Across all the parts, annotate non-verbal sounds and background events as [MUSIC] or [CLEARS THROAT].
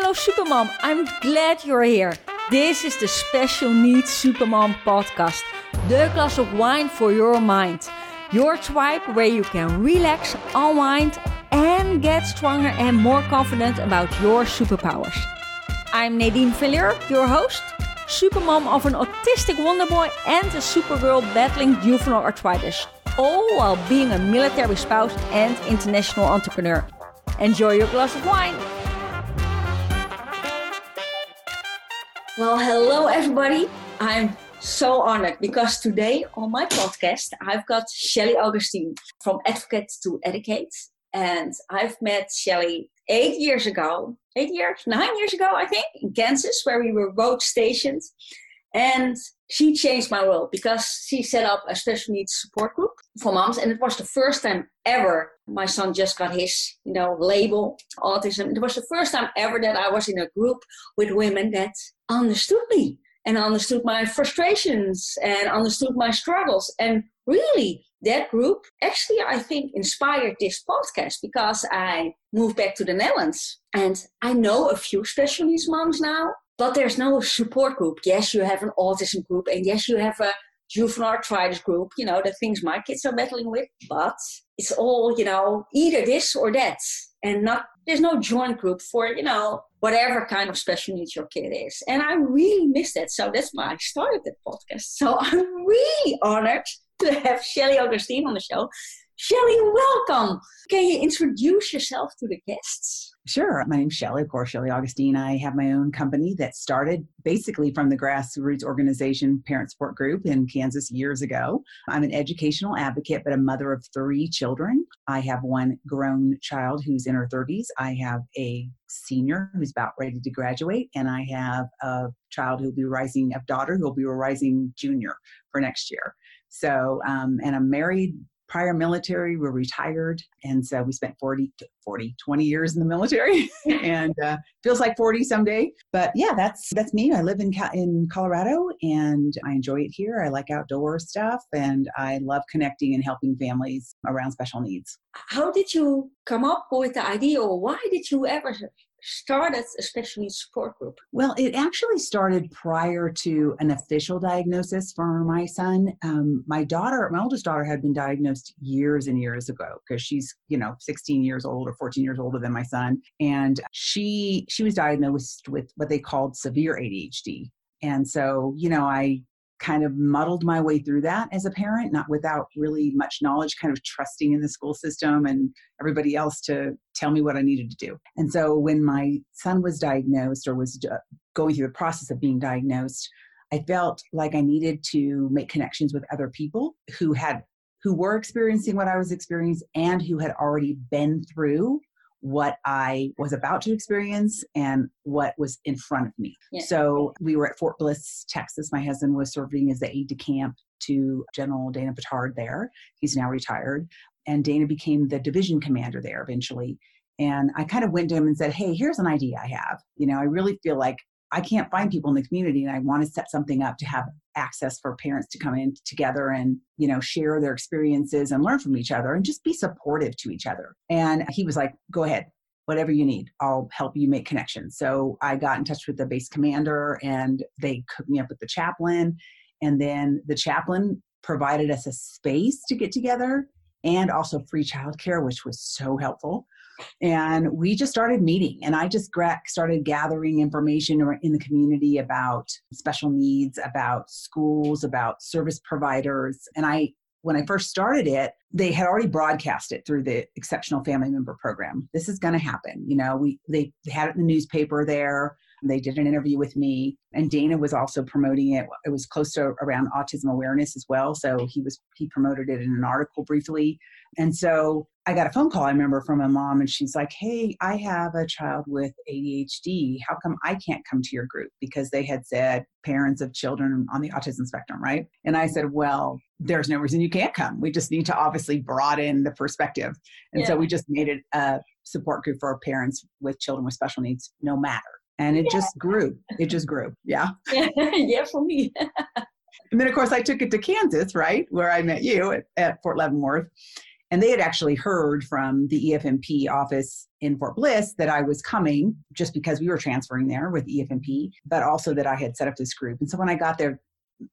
fellow Supermom, I'm glad you're here. This is the Special Needs Supermom podcast, the glass of wine for your mind. Your tribe where you can relax, unwind, and get stronger and more confident about your superpowers. I'm Nadine Villier, your host, supermom of an autistic wonder boy and a supergirl battling juvenile arthritis, all while being a military spouse and international entrepreneur. Enjoy your glass of wine. Well, hello everybody. I'm so honored because today on my podcast I've got Shelly Augustine from Advocate to Educate. And I've met Shelly eight years ago, eight years, nine years ago, I think, in Kansas, where we were both stationed. And she changed my world because she set up a special needs support group for moms. And it was the first time ever my son just got his, you know, label autism. It was the first time ever that I was in a group with women that understood me and understood my frustrations and understood my struggles. And really, that group actually, I think, inspired this podcast because I moved back to the Netherlands and I know a few special needs moms now, but there's no support group. Yes, you have an autism group, and yes, you have a juvenile arthritis group, you know, the things my kids are battling with, but it's all, you know, either this or that. And not there's no joint group for, you know, whatever kind of special needs your kid is. And I really miss that. So that's why I started the podcast. So [LAUGHS] I'm really honored to have Shelly Augustine on the show. Shelly, welcome. Can you introduce yourself to the guests? Sure. My name's Shelly, of course, Shelly Augustine. I have my own company that started basically from the grassroots organization Parent Support Group in Kansas years ago. I'm an educational advocate, but a mother of three children. I have one grown child who's in her 30s. I have a senior who's about ready to graduate, and I have a child who'll be rising, a daughter who'll be a rising junior for next year. So, um, and I'm married prior military we're retired and so we spent 40 40 20 years in the military [LAUGHS] and uh, feels like 40 someday. But yeah that's that's me. I live in in colorado and i enjoy it here. I like outdoor stuff and i love connecting and helping families around special needs. How did you come up with the idea or why did you ever started a special support group? Well, it actually started prior to an official diagnosis for my son. Um, my daughter, my oldest daughter, had been diagnosed years and years ago because she's, you know, 16 years old or 14 years older than my son, and she she was diagnosed with what they called severe ADHD. And so, you know, I kind of muddled my way through that as a parent, not without really much knowledge, kind of trusting in the school system and everybody else to tell me what I needed to do. And so when my son was diagnosed or was uh, going through the process of being diagnosed, I felt like I needed to make connections with other people who had who were experiencing what I was experiencing and who had already been through what I was about to experience and what was in front of me. Yeah. So we were at Fort Bliss, Texas. My husband was serving as the aide de camp to General Dana Pittard there. He's now retired. And Dana became the division commander there eventually. And I kind of went to him and said, Hey, here's an idea I have. You know, I really feel like I can't find people in the community and I want to set something up to have access for parents to come in together and, you know, share their experiences and learn from each other and just be supportive to each other. And he was like, go ahead, whatever you need, I'll help you make connections. So I got in touch with the base commander and they hooked me up with the chaplain. And then the chaplain provided us a space to get together and also free childcare, which was so helpful. And we just started meeting, and I just started gathering information in the community about special needs, about schools, about service providers. And I, when I first started it, they had already broadcast it through the Exceptional Family Member Program. This is going to happen. You know, we they had it in the newspaper there. They did an interview with me, and Dana was also promoting it. It was close to around autism awareness as well, so he was he promoted it in an article briefly. And so I got a phone call, I remember, from a mom, and she's like, Hey, I have a child with ADHD. How come I can't come to your group? Because they had said parents of children on the autism spectrum, right? And I said, Well, there's no reason you can't come. We just need to obviously broaden the perspective. And yeah. so we just made it a support group for parents with children with special needs, no matter and it yeah. just grew. It just grew. Yeah. [LAUGHS] yeah, for me. [LAUGHS] and then, of course, I took it to Kansas, right, where I met you at, at Fort Leavenworth. And they had actually heard from the EFMP office in Fort Bliss that I was coming just because we were transferring there with EFMP, but also that I had set up this group. And so when I got there,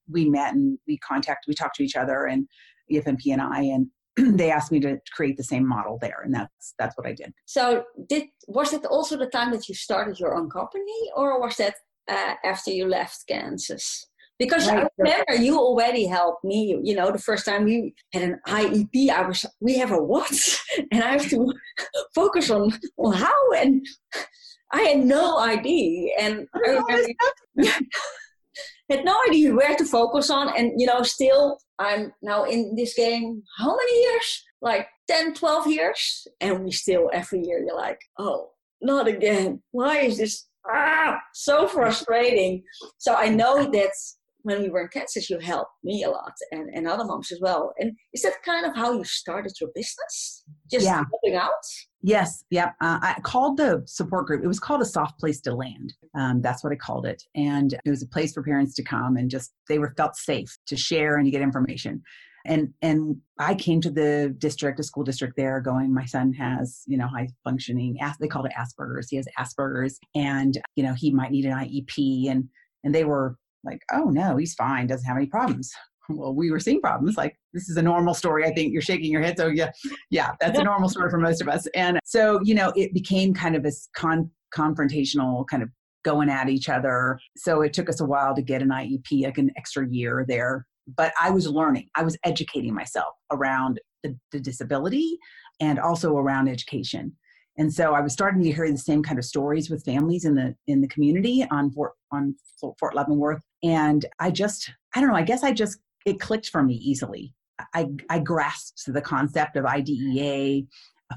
we met and we contacted, we talked to each other and EFMP and I, and [CLEARS THROAT] they asked me to create the same model there. And that's that's what i did. So did was it also the time that you started your own company or was that uh, after you left kansas because right. I remember you already helped me. You know, the first time we had an IEP, I was we have a what, [LAUGHS] and I have to [LAUGHS] focus on on how, and I had no idea, and I remember, [LAUGHS] had no idea where to focus on, and you know, still I'm now in this game. How many years? Like 10, 12 years, and we still every year you're like, oh, not again. Why is this? Ah, so frustrating. So I know that when we were in Kansas, you helped me a lot and, and other moms as well. And is that kind of how you started your business? Just yeah. helping out? Yes. Yeah. Uh, I called the support group. It was called a soft place to land. Um, that's what I called it. And it was a place for parents to come and just, they were felt safe to share and to get information. And, and I came to the district, a school district there going, my son has, you know, high functioning, they called it Asperger's. He has Asperger's and, you know, he might need an IEP and, and they were like, oh no, he's fine, doesn't have any problems. [LAUGHS] Well, we were seeing problems. Like, this is a normal story. I think you're shaking your head. So, yeah, yeah, that's a [LAUGHS] normal story for most of us. And so, you know, it became kind of this con- confrontational kind of going at each other. So, it took us a while to get an IEP, like an extra year there. But I was learning, I was educating myself around the, the disability and also around education and so I was starting to hear the same kind of stories with families in the in the community on Fort on Fort Leavenworth, and I just I don't know I guess I just it clicked for me easily. I I grasped the concept of IDEA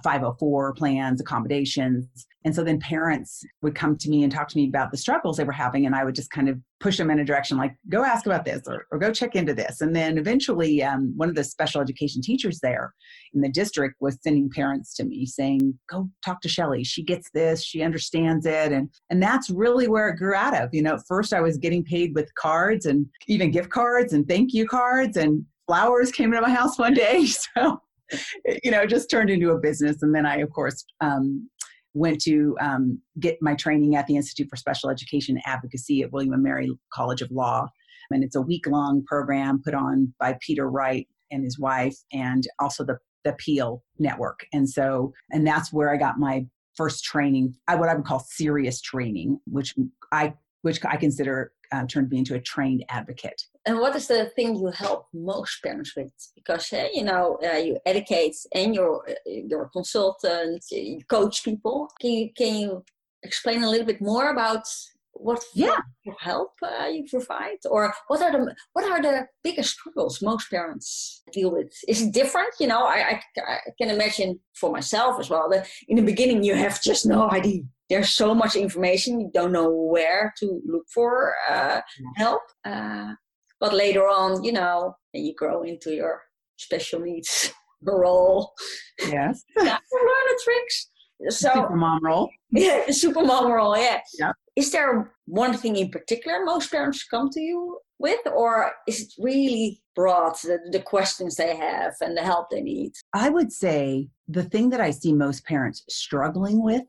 504 plans, accommodations. And so then parents would come to me and talk to me about the struggles they were having. And I would just kind of push them in a direction like, go ask about this or, or go check into this. And then eventually, um, one of the special education teachers there in the district was sending parents to me saying, go talk to Shelly. She gets this, she understands it. And, and that's really where it grew out of. You know, first I was getting paid with cards and even gift cards and thank you cards and flowers came to my house one day. [LAUGHS] So [LAUGHS] you know, just turned into a business. And then I, of course, um, went to um, get my training at the Institute for Special Education Advocacy at William and Mary College of Law. And it's a week long program put on by Peter Wright and his wife, and also the, the Peel Network. And so, and that's where I got my first training, I, what I would call serious training, which I which I consider uh, turned me into a trained advocate. And what is the thing you help most parents with? Because uh, you know uh, you educate and you're uh, you're a consultant, you coach people. Can you can you explain a little bit more about what yeah. help uh, you provide, or what are the what are the biggest struggles most parents deal with? Is it different? You know, I, I, I can imagine for myself as well that in the beginning you have just no idea there's so much information you don't know where to look for uh, help uh, but later on you know and you grow into your special needs [LAUGHS] role. Yes. [LAUGHS] Learn the tricks. So super mom role. Yeah [LAUGHS] super mom role yeah. Yeah. Is there one thing in particular most parents come to you with or is it really broad the, the questions they have and the help they need? I would say the thing that i see most parents struggling with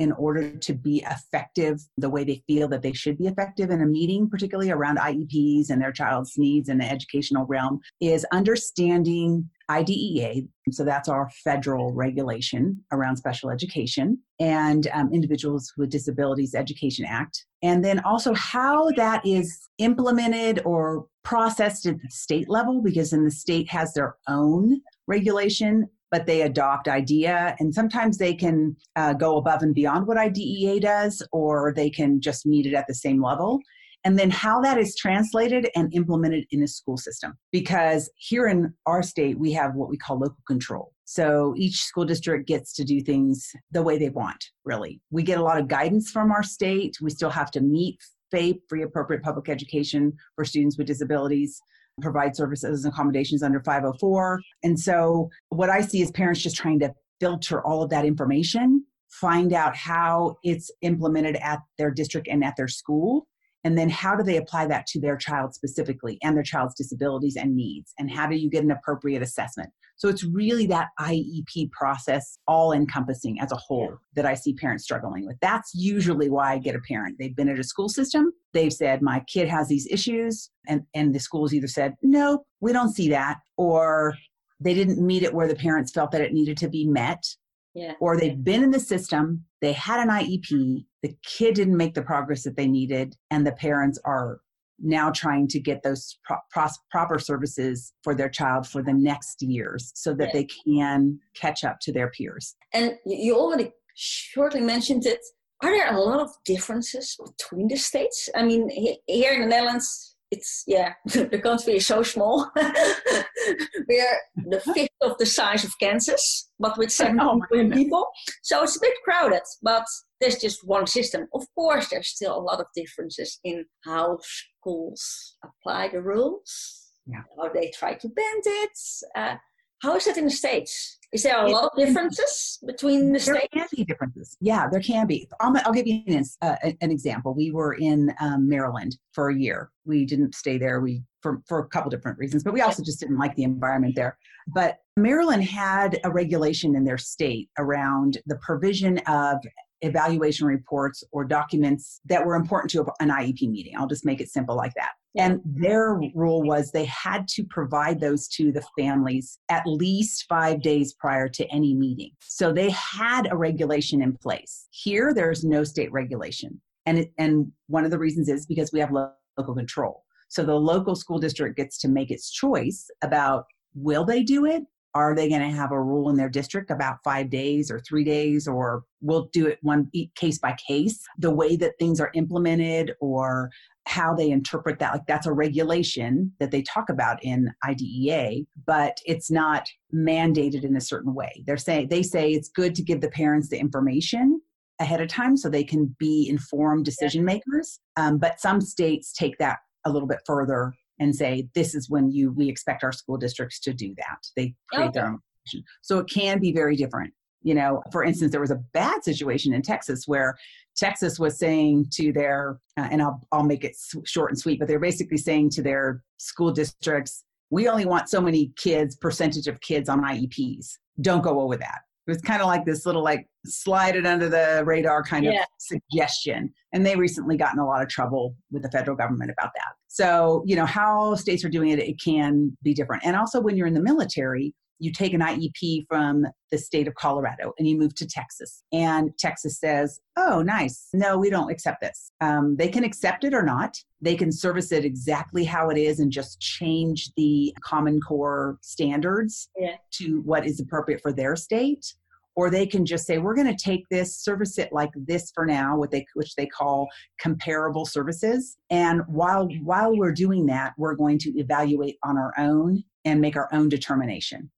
in order to be effective the way they feel that they should be effective in a meeting, particularly around IEPs and their child's needs in the educational realm, is understanding IDEA. So that's our federal regulation around special education and um, Individuals with Disabilities Education Act. And then also how that is implemented or processed at the state level, because then the state has their own regulation but they adopt IDEA. And sometimes they can uh, go above and beyond what IDEA does, or they can just meet it at the same level. And then how that is translated and implemented in a school system. Because here in our state, we have what we call local control. So each school district gets to do things the way they want, really. We get a lot of guidance from our state. We still have to meet FAPE, free appropriate public education for students with disabilities provide services and accommodations under 504. And so what I see is parents just trying to filter all of that information, find out how it's implemented at their district and at their school, and then how do they apply that to their child specifically and their child's disabilities and needs? And how do you get an appropriate assessment? So it's really that iep process all encompassing as a whole that i see parents struggling with. That's usually why i get a parent. They've been at a school system. They've said my kid has these issues and and the school's either said no we don't see that or they didn't meet it where the parents felt that it needed to be met. Yeah. or they've been in the system, they had an IEP, the kid didn't make the progress that they needed, and the parents are now trying to get those pro- pro- proper services for their child for the next years so that they can catch up to their peers. And you already shortly mentioned it. Are there a lot of differences between the states? I mean, here in the Netherlands, it's yeah [LAUGHS] the country is so small. [LAUGHS] We're the fifth of the size of kansas but with [LAUGHS] 7 oh million people. So it's a bit crowded but there's just one system. Of course there's still a lot of differences in how schools apply the rules yeah. how they try to bend it. Uh, how is that in the states is there a lot of differences between the there states? There can be differences. Yeah, there can be. I'll, I'll give you an, uh, an example. We were in um, Maryland for a year. We didn't stay there. We for for a couple different reasons, but we also just didn't like the environment there. But Maryland had a regulation in their state around the provision of evaluation reports or documents that were important to an IEP meeting. I'll just make it simple like that. And their rule was they had to provide those to the families at least five days prior to any meeting. So they had a regulation in place. Here, there's no state regulation. And, it, and one of the reasons is because we have local control. So the local school district gets to make its choice about will they do it are they going to have a rule in their district about five days or three days or we'll do it one case by case? The way that things are implemented or how they interpret that like that's a regulation that they talk about in idea but it's not mandated in a certain way. They're saying they say it's good to give the parents the information ahead of time so they can be informed decision makers um, but some states take that a little bit further and say this is when you we expect our school districts to do that. They create okay. their own so it can be very different. You know for instance there was a bad situation in texas where texas was saying to their uh, and I'll, I'll make it short and sweet but they're basically saying to their school districts we only want so many kids percentage of kids on ieps don't go over that it was kind of like this little like slide it under the radar kind yeah. of suggestion and they recently got in a lot of trouble with the federal government about that so you know how states are doing it it can be different and also when you're in the military you take an IEP from the state of Colorado and you move to Texas, and Texas says, Oh, nice. No, we don't accept this. Um, they can accept it or not. They can service it exactly how it is and just change the Common Core standards yeah. to what is appropriate for their state or they can just say we're going to take this service it like this for now what they which they call comparable services. And while while we're doing that we're going to evaluate on our own and make our own determination.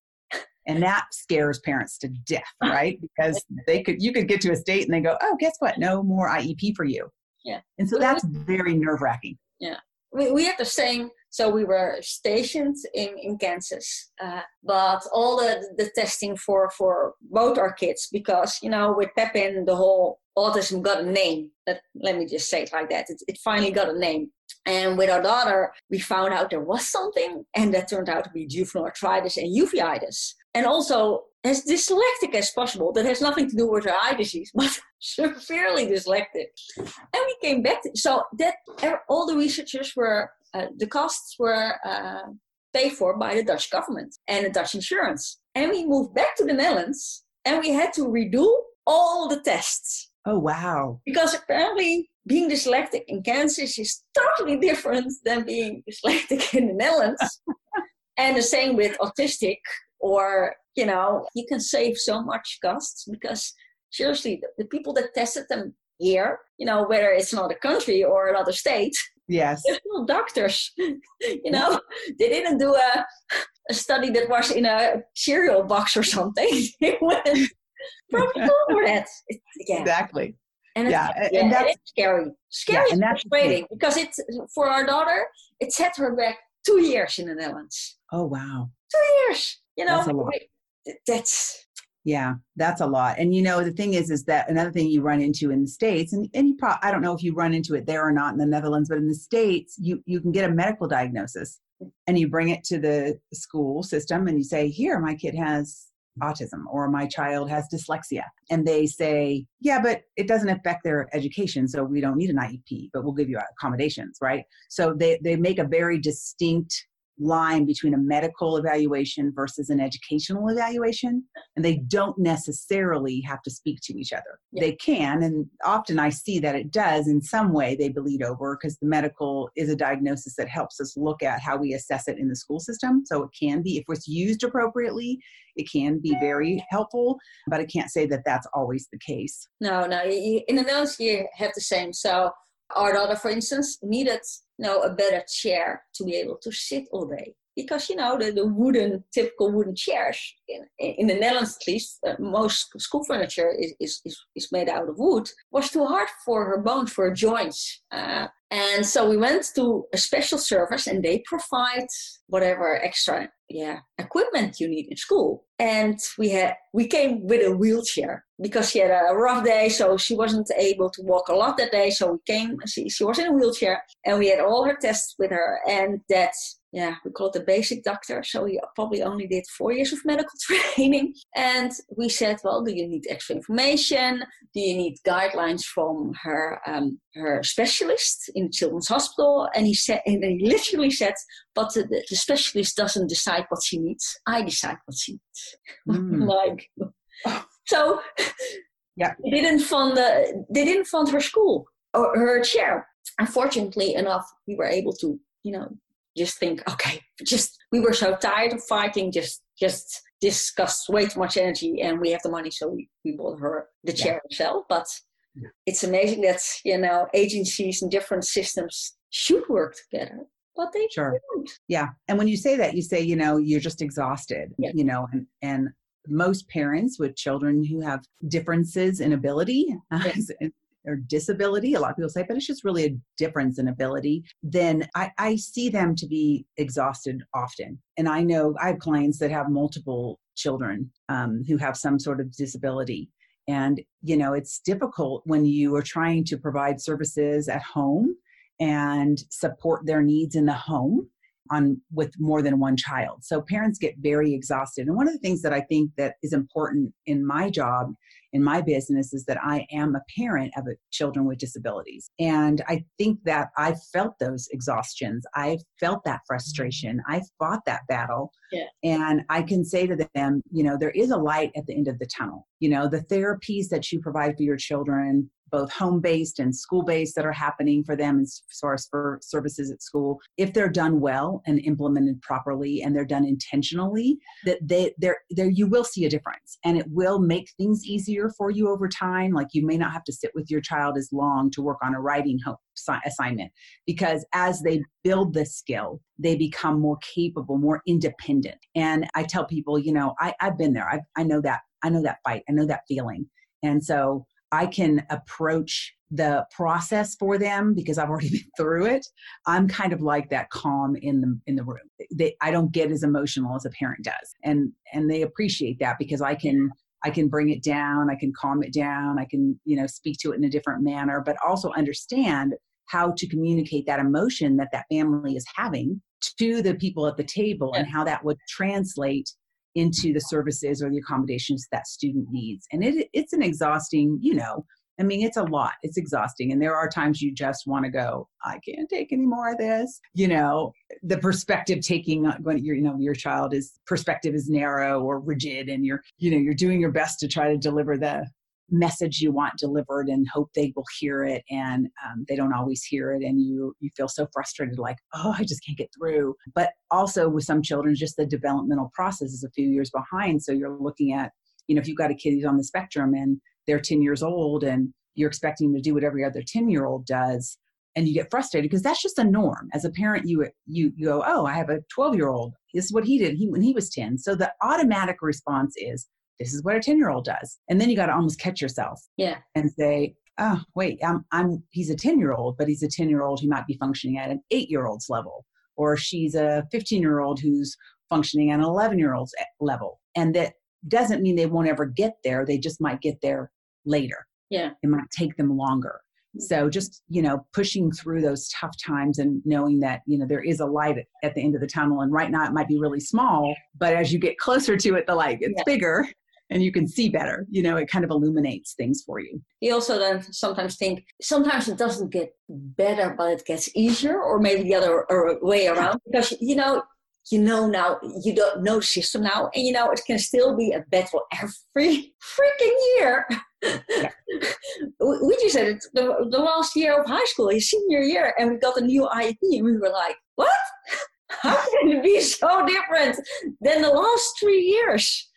And that scares parents to death [LAUGHS] right? Because they could you could get to a state and they go oh guess what? No more iep for you. Yeah. And so that's very nerve-wracking. Yeah we, we had the same so we were stationed in, in Kansas, uh, but all the, the testing for, for both our kids, because, you know, with Pepin, the whole autism got a name. Let, let me just say it like that. It, it finally got a name. And with our daughter, we found out there was something, and that turned out to be juvenile arthritis and uveitis. And also as dyslexic as possible. That has nothing to do with her eye disease, [LAUGHS] but severely dyslexic. And we came back. To, so that all the researchers were uh, the costs were uh, paid for by the Dutch government and the Dutch insurance. And we moved back to the Netherlands and we had to redo all the tests. Oh, wow. Because apparently being dyslexic in Kansas is totally different than being dyslexic in the Netherlands. [LAUGHS] and the same with autistic, or, you know, you can save so much costs because seriously, the, the people that tested them here, you know, whether it's another country or another state, Yes. There's no doctors. [LAUGHS] you know, they didn't do a, a study that was in a cereal box or something. [LAUGHS] they went probably over that. yeah. Exactly. And yeah, yeah, and that's scary. Scary yeah, and that's frustrating because it's for our daughter, it set her back two years in the Netherlands. Oh wow. Two years. You know, that's, that's Yeah, that's a lot. And you know, the thing is, is that another thing you run into in the States, and, and you probably, I don't know if you run into it there or not in the Netherlands, but in the States, you, you can get a medical diagnosis and you bring it to the school system and you say, here, my kid has autism or my child has dyslexia. And they say, yeah, but it doesn't affect their education. So we don't need an IEP, but we'll give you accommodations, right? So they, they make a very distinct line between a medical evaluation versus an educational evaluation and they don't necessarily have to speak to each other. Yeah. they can and often i see that it does. In some way they bleed over because the medical is a diagnosis that helps us look at how we assess it in the school system. So it can be if it's used appropriately it can be very helpful but i can't say that that's always the case. No no in the notes you have the same so our daughter for instance needed know, a better chair to be able to sit all day. Because, you know, the, the wooden, typical wooden chairs, in, in the Netherlands at least, uh, most school furniture is, is, is, is, made out of wood, was too hard for her bones, for her joints. Uh, and so we went to a special service and they provide whatever extra yeah equipment you need in school. And we had we came with a wheelchair because she had a rough day, so she wasn't able to walk a lot that day. So we came, she, she was in a wheelchair and we had all her tests with her and that's yeah, we call it the basic doctor. So he probably only did four years of medical [LAUGHS] training. And we said, well, do you need extra information? Do you need guidelines from her um, her specialist in Children's Hospital? And he said, and he literally said, but the, the specialist doesn't decide what she needs. I decide what she needs. [LAUGHS] Mm. like, [LAUGHS] so yeah, they didn't fund the, they didn't fund her school or her chair. Unfortunately enough, we were able to you know just think, okay, just we were so tired of fighting, just just discussed way too much energy, and we have the money, so we, we bought her the chair yeah. herself. But yeah. it's amazing that you know agencies and different systems should work together. But they sure. don't. Yeah. And when you say that, you say, you know, you're just exhausted, yeah. you know, and, and most parents with children who have differences in ability [LAUGHS] or disability, a lot of people say, but it's just really a difference in ability, then I, I see them to be exhausted often. And I know I have clients that have multiple children um, who have some sort of disability. And, you know, it's difficult when you are trying to provide services at home and support their needs in the home on with more than one child so parents get very exhausted and one of the things that i think that is important in my job in my business is that I am a parent of children with disabilities. And I think that I felt those exhaustions. I felt that frustration. I fought that battle. Yeah. And I can say to them, you know, there is a light at the end of the tunnel. You know, the therapies that you provide for your children, both home based and school based that are happening for them as far as for services at school. If they're done well and implemented properly and they're done intentionally that they there there you will see a difference. And it will make things easier for you over time. Like you may not have to sit with your child as long to work on a writing home assignment because as they build this skill they become more capable more independent. And i tell people you know I, i've been there. I, I know that i know that fight. I know that feeling. And so I can approach the process for them because I've already [LAUGHS] been through it. I'm kind of like that calm in the in the room. They, I don't get as emotional as a parent does, and and they appreciate that because I can I can bring it down, I can calm it down, I can you know speak to it in a different manner, but also understand how to communicate that emotion that that family is having to the people at the table yeah. and how that would translate into the services or the accommodations that student needs. And it, it's an exhausting, you know, I mean, it's a lot. It's exhausting. And there are times you just want to go, I can't take any more of this. You know, the perspective taking when your, you know, your child is perspective is narrow or rigid and you're, you know, you're doing your best to try to deliver the message you want delivered and hope they will hear it and um, they don't always hear it and you you feel so frustrated like oh i just can't get through. But also with some children just the developmental process is a few years behind. So you're looking at you know if you've got a kid who's on the spectrum and they're 10 years old and you're expecting them to do what every other 10 year old does and you get frustrated because that's just a norm. As a parent you you, you go oh i have a 12 year old this is what he did he, when he was 10 so the automatic response is this is what a 10 year old does and then you got to almost catch yourself yeah and say oh wait i'm i'm he's a 10 year old but he's a 10 year old who might be functioning at an 8 year old's level or she's a 15 year old who's functioning at an 11 year old's eh, level and that doesn't mean they won't ever get there. They just might get there later. Yeah. It might take them longer. Mm-hmm. So just, you know, pushing through those tough times and knowing that, you know, there is a light at, at the end of the tunnel. And right now it might be really small, but as you get closer to it, the light gets yeah. bigger and you can see better. You know, it kind of illuminates things for you. You also then sometimes think sometimes it doesn't get better, but it gets easier, or maybe the other way around. [LAUGHS] Because you know, you know now you don't know system now and you know it can still be a battle every [LAUGHS] freaking year yeah. [LAUGHS] we just said it the, the last year of high school his senior year and we got a new iep and we were like what how can it be so different than the last three years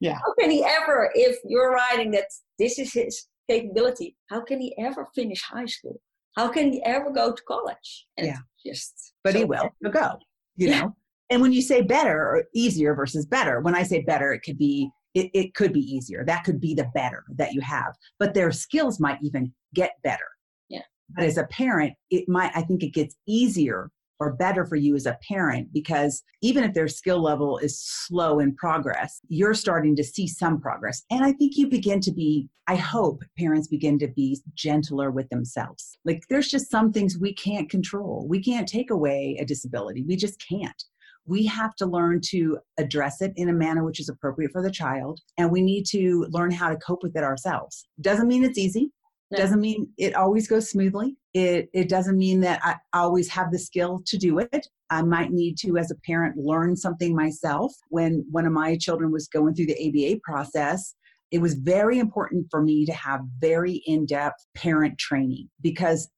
yeah. How can he ever if you're writing that this is his capability how can he ever finish high school? How can he ever go to college? And yeah. just but so he will he'll go you yeah. know? And when you say better or easier versus better when i say better it could be it, it could be easier. That could be the better that you have. But their skills might even get better. Yeah. But as a parent it might i think it gets easier or better for you as a parent because even if their skill level is slow in progress, you're starting to see some progress. And I think you begin to be, I hope parents begin to be gentler with themselves. Like there's just some things we can't control. We can't take away a disability, we just can't we have to learn to address it in a manner which is appropriate for the child and we need to learn how to cope with it ourselves doesn't mean it's easy no. doesn't mean it always goes smoothly it it doesn't mean that i always have the skill to do it i might need to as a parent learn something myself when one of my children was going through the aba process it was very important for me to have very in-depth parent training because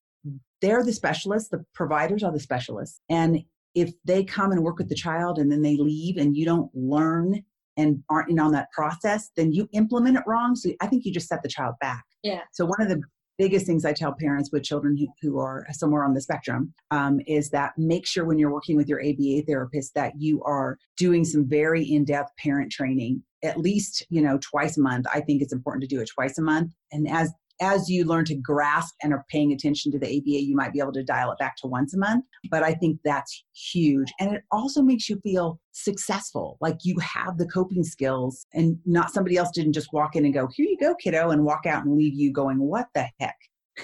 they're the specialists the providers are the specialists and if they come and work with the child and then they leave and you don't learn and aren't in on that process, then you implement it wrong. So I think you just set the child back. Yeah. So one of the biggest things I tell parents with children who, who are somewhere on the spectrum um, is that make sure when you're working with your ABA therapist that you are doing some very in-depth parent training at least you know twice a month. I think it's important to do it twice a month. And as as you learn to grasp and are paying attention to the ABA, you might be able to dial it back to once a month. But I think that's huge. And it also makes you feel successful, like you have the coping skills and not somebody else didn't just walk in and go, here you go, kiddo, and walk out and leave you going, what the heck?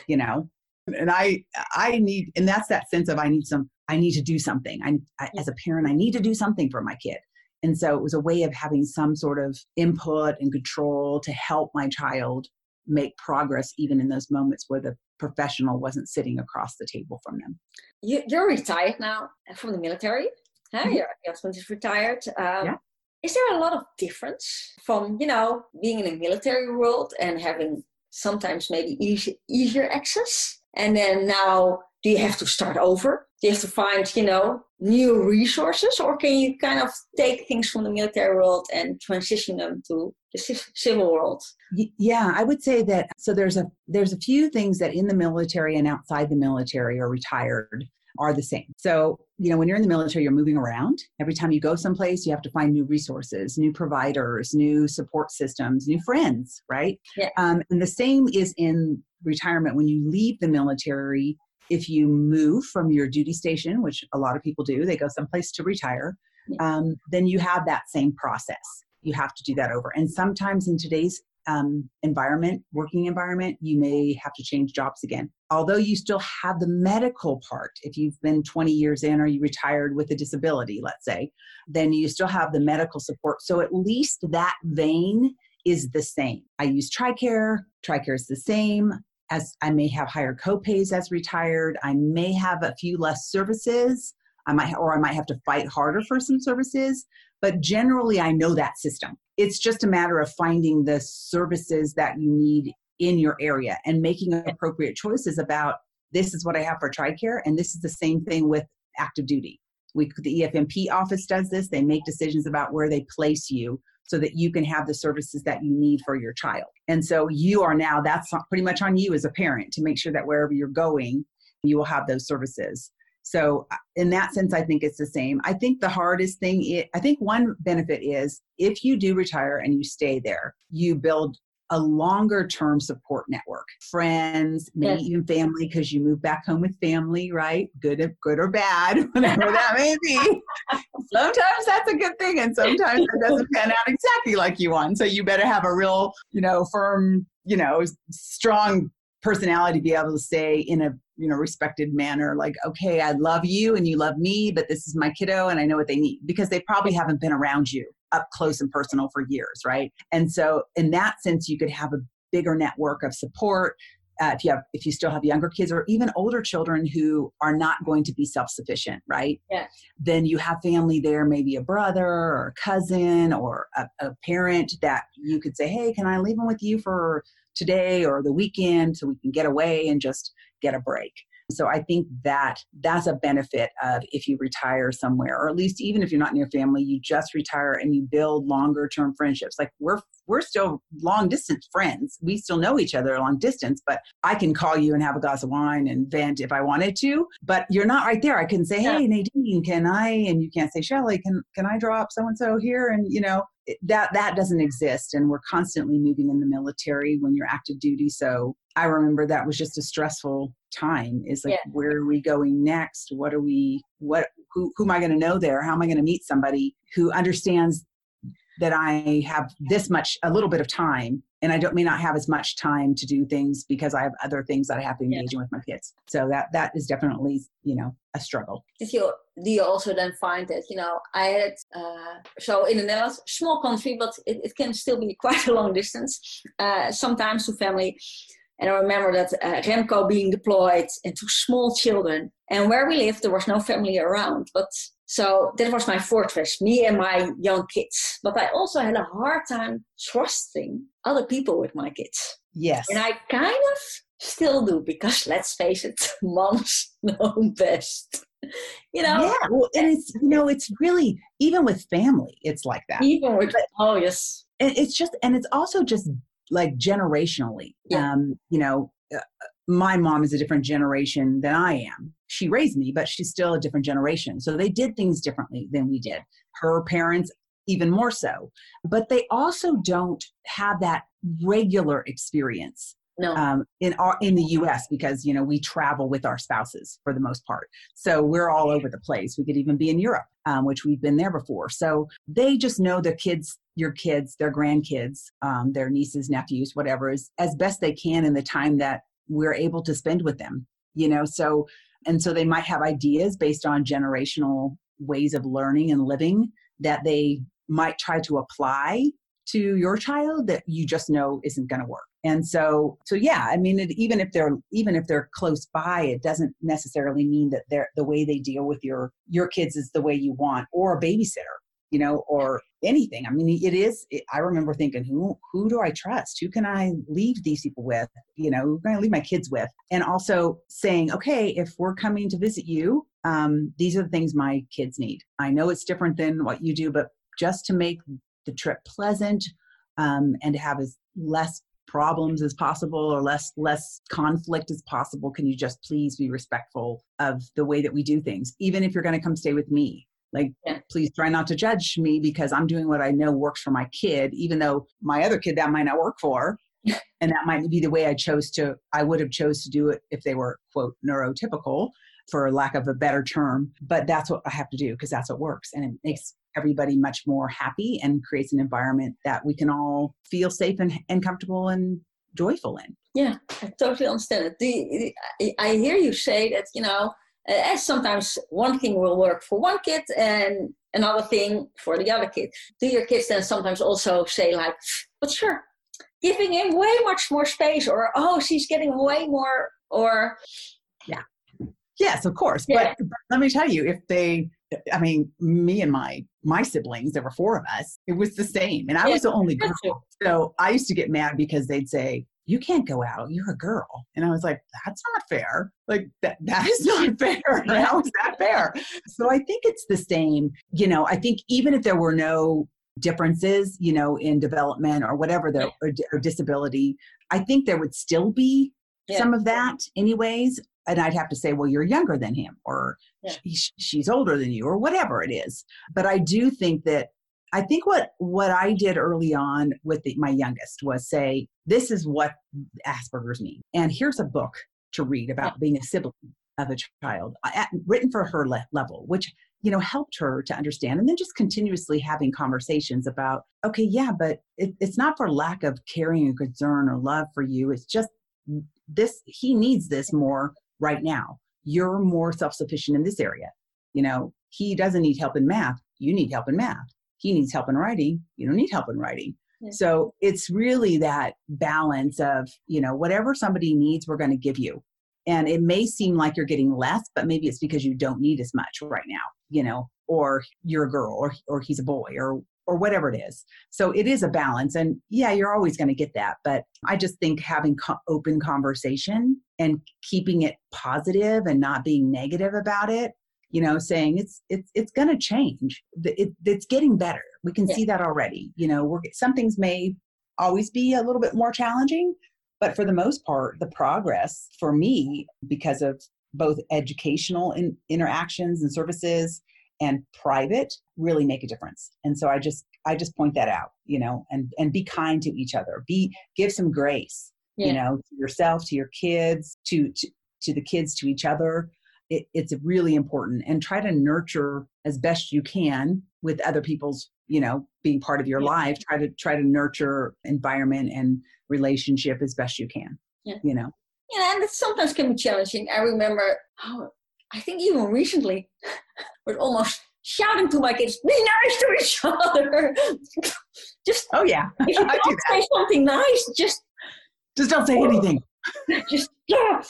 You know? And I, I need, and that's that sense of I need some, I need to do something. I, I as a parent, I need to do something for my kid. And so it was a way of having some sort of input and control to help my child make progress even in those moments where the professional wasn't sitting across the table from them. You, are retired now from the military. Huh? Mm-hmm. Your husband is retired. Um, yeah. Is there a lot of difference from you know being in a military world and having sometimes maybe easy, easier access, and then now do you have to start over? Do you have to find you know new resources, or can you kind of take things from the military world and transition them to civil world? Yeah, I would say that. So there's a there's a few things that in the military and outside the military or retired are the same. So, you know, when you're in the military, you're moving around. Every time you go someplace, you have to find new resources, new providers, new support systems, new friends, right? Yeah. Um, and the same is in retirement. When you leave the military, if you move from your duty station, which a lot of people do, they go someplace to retire, um, then you have that same process. You have to do that over. And sometimes in today's um, environment, working environment, you may have to change jobs again. Although you still have the medical part, if you've been 20 years in or you retired with a disability, let's say, then you still have the medical support. So at least that vein is the same. I use TRICARE, TRICARE is the same as I may have higher copays as retired. I may have a few less services. I might, or I might have to fight harder for some services. But generally, I know that system. It's just a matter of finding the services that you need in your area and making appropriate choices about this is what I have for TRICARE, and this is the same thing with active duty. We, the EFMP office does this. They make decisions about where they place you so that you can have the services that you need for your child. And so you are now, that's pretty much on you as a parent to make sure that wherever you're going, you will have those services. So, uh, in that sense, I think it's the same. I think the hardest thing, I think one benefit is if you do retire and you stay there, you build a longer term support network friends maybe yes. even family because you move back home with family right good good or bad [LAUGHS] whatever that may be sometimes that's a good thing and sometimes it doesn't pan out exactly like you want so you better have a real you know firm you know strong personality to be able to stay in a you know respected manner like okay i love you and you love me but this is my kiddo and i know what they need because they probably haven't been around you up close and personal for years, right? And so, in that sense, you could have a bigger network of support. Uh, if you have if you still have younger kids or even older children who are not going to be self-sufficient right yeah. then you have family there maybe a brother or a cousin or a, a parent that you could say hey can i leave them with you for today or the weekend so we can get away and just get a break so I think that that's a benefit of if you retire somewhere, or at least even if you're not in your family, you just retire and you build longer term friendships. Like we're we're still long distance friends. We still know each other long distance, but I can call you and have a glass of wine and vent if I wanted to. But you're not right there. I can say, "Hey, Nadine, can I?" And you can't say, "Shelly, can can I drop so and so here?" And you know that that doesn't exist. And we're constantly moving in the military when you're active duty. So I remember that was just a stressful time. Is like, yeah. where are we going next? What are we? What? Who? Who am I going to know there? How am I going to meet somebody who understands that I have this much, a little bit of time, and I don't may not have as much time to do things because I have other things that I have to engage yeah. in with my kids. So that that is definitely you know a struggle. Did you do you also then find that you know I had uh, so in the Netherlands, small country, but it, it can still be quite a long distance. Uh, sometimes to family. And I remember that uh, Remco being deployed and two small children. And where we lived, there was no family around. But so that was my fortress, me and my young kids. But I also had a hard time trusting other people with my kids. Yes. And I kind of still do because let's face it, [LAUGHS] moms know best. You know? Yeah. Well, and it's, you know, it's really, even with family, it's like that. Even with, oh, yes. And it's just, and it's also just like generationally. Yeah. Um, you know, uh, my mom is a different generation than I am. She raised me, but she's still a different generation. So they did things differently than we did. Her parents, even more so. But they also don't have that regular experience no. um, in our in the U.S. because you know we travel with our spouses for the most part, so we're all over the place. We could even be in Europe, um, which we've been there before. So they just know the kids, your kids, their grandkids, um, their nieces, nephews, whatever, is as best they can in the time that we're able to spend with them. You know, so and so they might have ideas based on generational ways of learning and living that they might try to apply to your child that you just know isn't going to work and so so yeah i mean it, even if they're even if they're close by it doesn't necessarily mean that they're the way they deal with your your kids is the way you want or a babysitter you know or anything. I mean it is it, i remember thinking who who do i trust? Who can i leave these people with? You know who can i leave my kids with? And also saying okay if we're coming to visit you um, these are the things my kids need. I know it's different than what you do but just to make the trip pleasant um, and to have as less problems as possible or less less conflict as possible can you just please be respectful of the way that we do things even if you're going to come stay with me like yeah. please try not to judge me because i'm doing what i know works for my kid even though my other kid that might not work for [LAUGHS] and that might be the way i chose to i would have chose to do it if they were quote neurotypical for lack of a better term but that's what i have to do because that's what works and it makes everybody much more happy and creates an environment that we can all feel safe and, and comfortable and joyful in. Yeah, I totally understand it. The, I hear you say that, you know, uh, sometimes one thing will work for one kid and another thing for the other kid. Do your kids then sometimes also say like, but sure, giving him way much more space or, oh, she's getting way more or... Yeah. Yes, of course. Yeah. But, but let me tell you, if they I mean, me and my my siblings, there were four of us. It was the same, and I was the only girl. So I used to get mad because they'd say, "You can't go out. You're a girl," and I was like, "That's not fair. Like that [LAUGHS] that is not [LAUGHS] fair. How is that fair?" So I think it's the same. You know, I think even if there were no differences, you know, in development or whatever the or, or disability, I think there would still be yeah. some of that anyways and I'd have to say, well, you're younger than him, or yeah. she's older than you, or whatever it is. But I do think that I think what what I did early on with the, my youngest was say, this is what Asperger's mean, and here's a book to read about being a sibling of a child, uh, at, written for her le- level, which you know helped her to understand, and then just continuously having conversations about, okay, yeah, but it, it's not for lack of caring or concern or love for you. It's just this he needs this more right now. You're more self sufficient in this area. You know, he doesn't need help in math. You need help in math he needs help in writing you don't need help in writing. Yeah. so it's really that balance of you know whatever somebody needs we're going to give you. And it may seem like you're getting less but maybe it's because you don't need as much right now you know or you're a girl or or he's a boy or or whatever it is. So it is a balance and yeah you're always going to get that but i just think having co- open conversation and keeping it positive and not being negative about it you know saying it's it's it's going to change it, it's getting better. We can yeah. see that already. You know we're some things may always be a little bit more challenging but for the most part the progress for me because of both educational in, interactions and services and private really make a difference. And so i just i just point that out you know and and be kind to each other. Be give some grace yeah. you know to yourself to your kids to, to to the kids to each other it, it's really important and try to nurture as best you can with other people's you know being part of your yeah. life try to try to nurture environment and relationship as best you can yeah. you know? Yeah and it sometimes can be challenging. I remember oh, i think even recently [LAUGHS] was almost shouting to my kids be nice to each other. [LAUGHS] Just oh yeah. if you [LAUGHS] don't say something nice just just don't say anything. Just yeah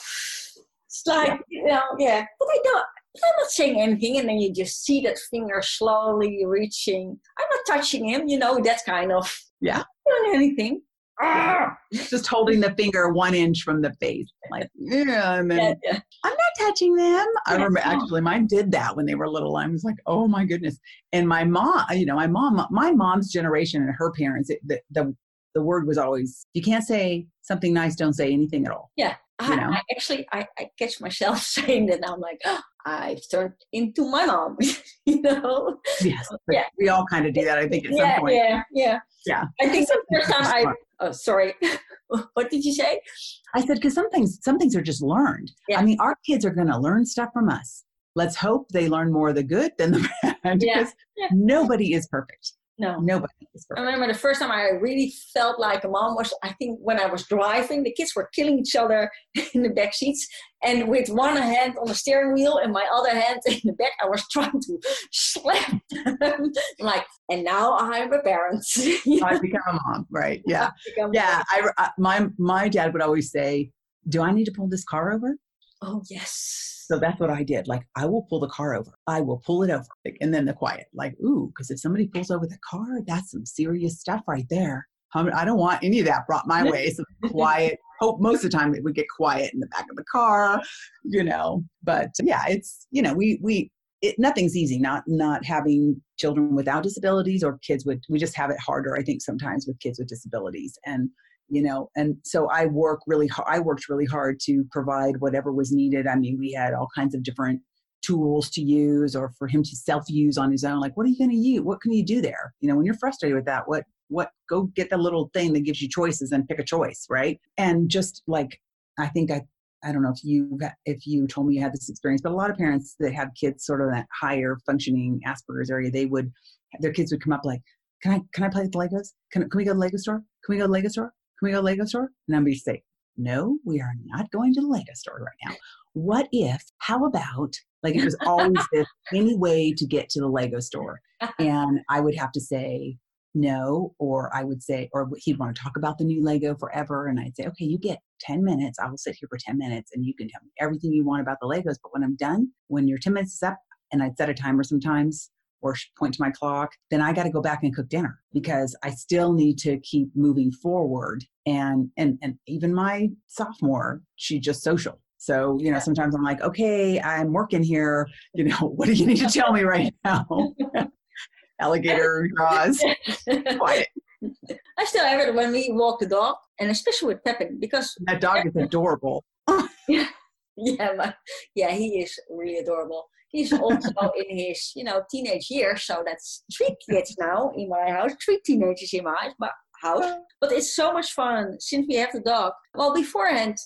it's like, yeah. you know, yeah. But I don't, I'm not saying anything, and then you just see that finger slowly reaching. I'm not touching him, you know, that kind of. Yeah. Doing anything. Ah! Just holding the finger one inch from the face. Like, yeah, and then yeah, yeah. I'm not touching them. I remember actually mine did that when they were little. I was like, oh my goodness. And my mom, you know, my mom, my mom's generation and her parents, it, the, the the word was always, you can't say something nice, don't say anything at all. Yeah. I, know? I actually I, I catch myself [LAUGHS] saying that now. I'm like, oh, I've turned into my mom, [LAUGHS] you know? Yes. Yeah. We all kind of do that, I think, at yeah, some point. Yeah, yeah. Yeah. I think the first time I oh sorry. [LAUGHS] what did you say? I said, because some things some things are just learned. Yeah. I mean, our kids are gonna learn stuff from us. Let's hope they learn more of the good than the bad. Yeah. yeah. nobody is perfect. No. Nobody. I remember the first time I really felt like a mom was, I think, when I was driving. The kids were killing each other [LAUGHS] in the back seats. And with one hand on the steering wheel and my other hand [LAUGHS] in the back, I was [LAUGHS] trying to slap them. like, and now I'm a parent. I become a mom, right? Yeah. Yeah. I, I, my, my dad would always say, Do I need to pull this car over? Oh, yes so that's what I did. Like, I will pull the car over. I will pull it over. And then the quiet, like, ooh, because if somebody pulls over the car, that's some serious stuff right there. I don't want any of that brought my way. So [LAUGHS] quiet. Hope most of the time it would get quiet in the back of the car, you know. But yeah, it's you know we we it, nothing's easy. Not not having children without disabilities or kids with we just have it harder. I think sometimes with kids with disabilities and you know and so i work really hard i worked really hard to provide whatever was needed. I mean we had all kinds of different tools to use or for him to self use on his own like what are you going to use what can you do there? You know when you're frustrated with that what what go get the little thing that gives you choices and pick a choice right? And just like i think i i don't know if you if you told me you had this experience but a lot of parents that have kids sort of that higher functioning asperger's area they would their kids would come up like can i can i play with the legos? Can, can we go to the lego store? Can we go to the lego store can we go to the Lego store? And I'm say, no, we are not going to the Lego store right now. What if, how about, like it was always [LAUGHS] this any way to get to the Lego store? And I would have to say no, or I would say, or he'd want to talk about the new Lego forever. And I'd say, okay, you get 10 minutes. I will sit here for 10 minutes and you can tell me everything you want about the Legos. But when I'm done, when your 10 minutes is up, and I'd set a timer sometimes, or point to my clock, then I got to go back and cook dinner because I still need to keep moving forward. And and and even my sophomore, she just social. So, you know, sometimes I'm like, okay, I'm working here. You know, [LAUGHS] what do you need to tell me right [LAUGHS] now? [LAUGHS] Alligator draws. Quiet. I still have it when we walk the dog, and especially with Pepin, because that dog is adorable. yeah, yeah, yeah, he is really adorable. He's also [LAUGHS] in his, you know, teenage years, so that's three kids now in my house, three teenagers in my house. But it's so much fun since we have the dog. Well, beforehand,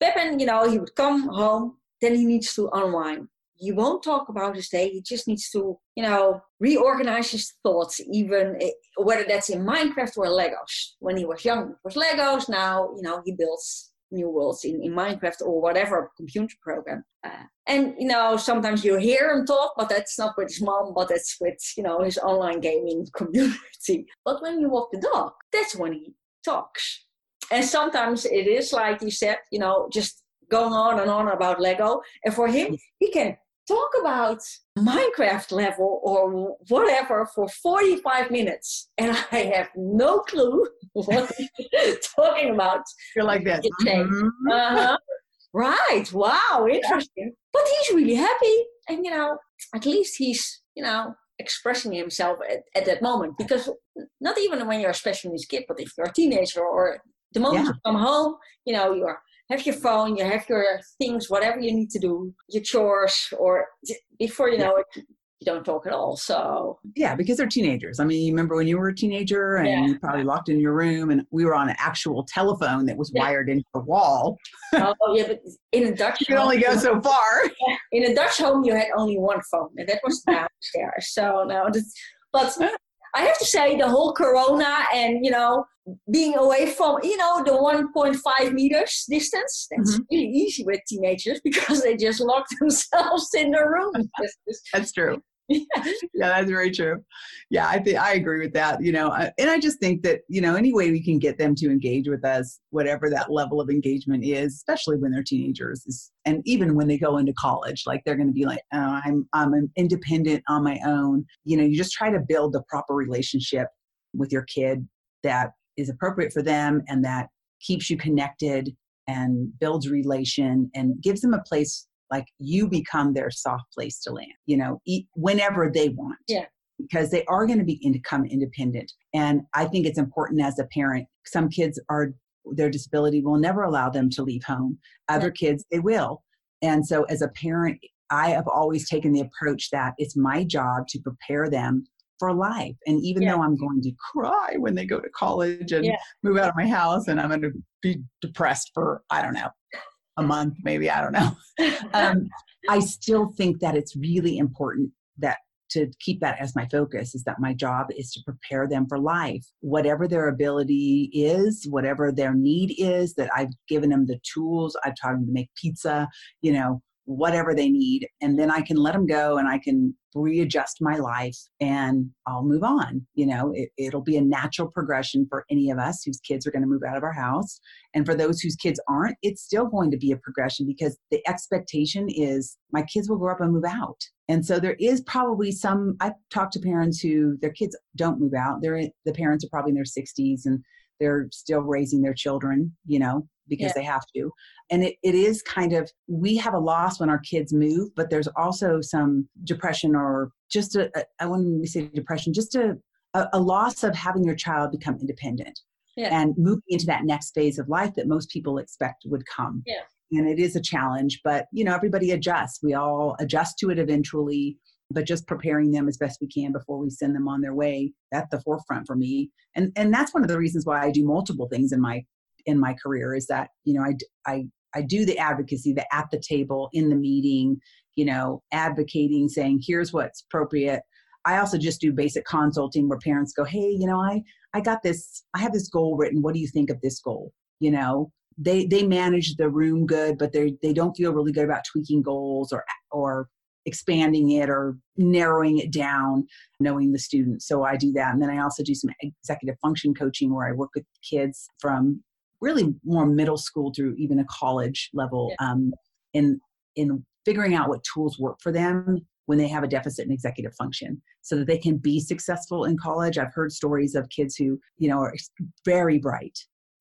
Pepin, you know, he would come home, then he needs to unwind. He won't talk about his day. He just needs to, you know, reorganize his thoughts, even eh, whether that's in Minecraft or Legos. When he was young, it was Legos. Now, you know, he builds new worlds in, in Minecraft or whatever computer program. Uh, and you know, sometimes you hear him talk, but that's not with his mom, but it's with you know his online gaming [LAUGHS] community. But when you walk the dog, that's when he talks. And sometimes it is like you said, you know, just going on and on about Lego. And for him, he can talk about Minecraft level or whatever for 45 minutes. And I have no clue [LAUGHS] what he's talking about. You're like that. Mm-hmm. Uh-huh. Right. Wow. Interesting. But he's really happy. And, you know, at least he's, you know, expressing himself at, at that moment. Because not even when you're a special needs kid, but if you're a teenager or the moment yeah. you come home, you know, you're have your phone, you have your things, whatever you need to do, your chores, or before you know it, you don't talk at all. So yeah, because they're teenagers. I mean, you remember when you were a teenager and yeah. you probably locked in your room, and we were on an actual telephone that was yeah. wired into the wall. oh yeah, but in a Dutch, [LAUGHS] you can only go so far. In a Dutch home, you had only one phone, and that was [LAUGHS] downstairs. So no, but I have to say the whole Corona and you know being away from you know the 1.5 meters distance that's mm-hmm. really easy with teenagers [LAUGHS] because they just lock [LAUGHS] themselves in the room that's true [LAUGHS] yeah. that's very true yeah i think i agree with that you know uh, and i just think that you know any way we can get them to engage with us whatever that level of engagement is especially when they're teenagers is, and even when they go into college like they're going to be like oh, i'm i'm independent on my own you know you just try to build the proper relationship with your kid that is appropriate for them and that keeps you connected and builds relation and gives them a place like you become their soft place to land you know eat whenever they want yeah because they are going to be become independent and i think it's important as a parent some kids are their disability will never allow them to leave home other yeah. kids they will and so as a parent i have always taken the approach that it's my job to prepare them for life. And even yeah. though I'm going to cry when they go to college and yeah. move out of my house and I'm going to be depressed for, I don't know, a month, maybe, I don't know. [LAUGHS] Um, I still think that it's really important that to keep that as my focus is that my job is to prepare them for life whatever their ability is whatever their need is that i've given them the tools i've taught them to make pizza you know whatever they need and then i can let them go and i can readjust my life and i'll move on you know? It, will be a natural progression for any of us whose kids are going to move out of our house and for those whose kids aren't it's still going to be a progression because the expectation is my kids will grow up and move out. And so there is probably some i've talked to parents who their kids don't move out. They're the parents are probably in their 60s and they're still raising their children you know because yeah. they have to. And it, it is kind of, we have a loss when our kids move, but there's also some depression or just a, a I wouldn't to say depression, just a, a, a, loss of having your child become independent yeah. and moving into that next phase of life that most people expect would come. Yeah. And it is a challenge, but you know, everybody adjusts. We all adjust to it eventually but just preparing them as best we can before we send them on their way at the forefront for me and and that's one of the reasons why i do multiple things in my in my career is that you know I, I I do the advocacy, the at the table in the meeting, you know, advocating, saying here's what's appropriate. I also just do basic consulting where parents go, hey, you know, I I got this, I have this goal written. What do you think of this goal? You know, they they manage the room good, but they they don't feel really good about tweaking goals or or expanding it or narrowing it down, knowing the student. So I do that. And then I also do some executive function coaching where I work with kids from really more middle school through even a college level um, in in figuring out what tools work for them when they have a deficit in executive function so that they can be successful in college i've heard stories of kids who you know are very bright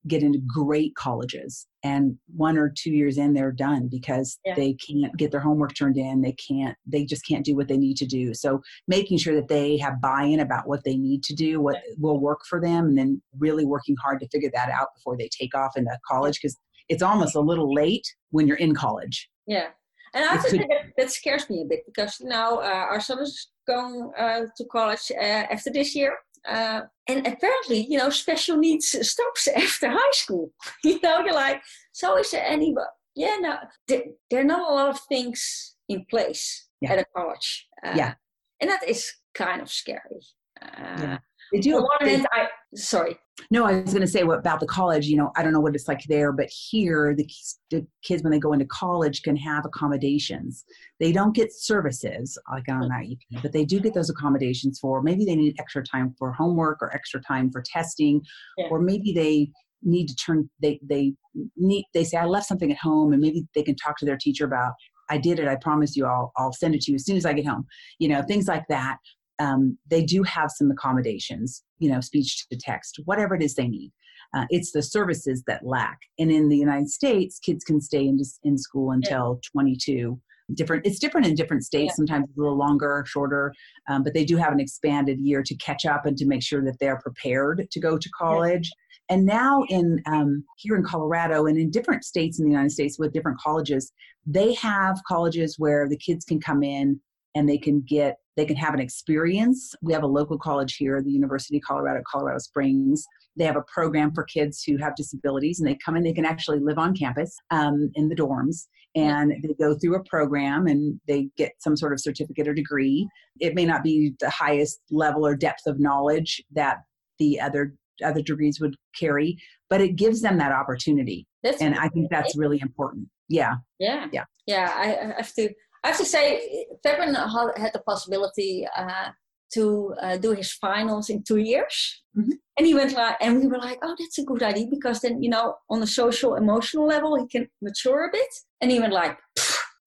get into great colleges and one or two years in they're done because yeah. they can't get their homework turned in they can't they just can't do what they need to do so making sure that they have buy-in about what they need to do what will work for them and then really working hard to figure that out before they take off into college because it's almost a little late when you're in college. Yeah. And I just think that, that scares me a bit because now uh, our son is going uh, to college uh, after this year. Uh, and apparently, you know, special needs stops after high school. [LAUGHS] you know, you're like, so is there any, yeah, no, there, there are not a lot of things in place yeah. at a college. Uh, yeah. And that is kind of scary. Uh, yeah. They do. On one hand, I, sorry. No, I was going to say what about the college. You know, I don't know what it's like there, but here the, the kids when they go into college can have accommodations. They don't get services like on IEP, but they do get those accommodations for maybe they need extra time for homework or extra time for testing, yeah. or maybe they need to turn they they need they say I left something at home, and maybe they can talk to their teacher about I did it. I promise you, I'll I'll send it to you as soon as I get home. You know, things like that um, they do have some accommodations, you know, speech to text, whatever it is they need. Uh, it's the services that lack. And in the United States, kids can stay in, in school until yeah. 22. Different. It's different in different states. Yeah. Sometimes a little longer, shorter, um, but they do have an expanded year to catch up and to make sure that they're prepared to go to college. Yeah. And now in um, here in Colorado and in different states in the United States with different colleges, they have colleges where the kids can come in and they can get they can have an experience. We have a local college here the university of colorado colorado springs. They have a program for kids who have disabilities and they come in they can actually live on campus um, in the dorms and they go through a program and they get some sort of certificate or degree. It may not be the highest level or depth of knowledge that the other other degrees would carry but it gives them that opportunity. That's and i think that's really important. Yeah. Yeah. Yeah. Yeah i have to I have to say, Fabian had the possibility uh, to uh, do his finals in two years. Mm-hmm. And he went like, and we were like, oh, that's a good idea because then, you know, on the social, emotional level, he can mature a bit. And he went like,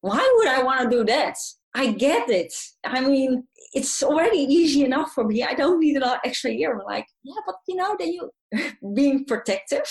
why would I want to do that? I get it. I mean, it's already easy enough for me. I don't need an extra year. We're like, yeah, but you know, then you [LAUGHS] being protective.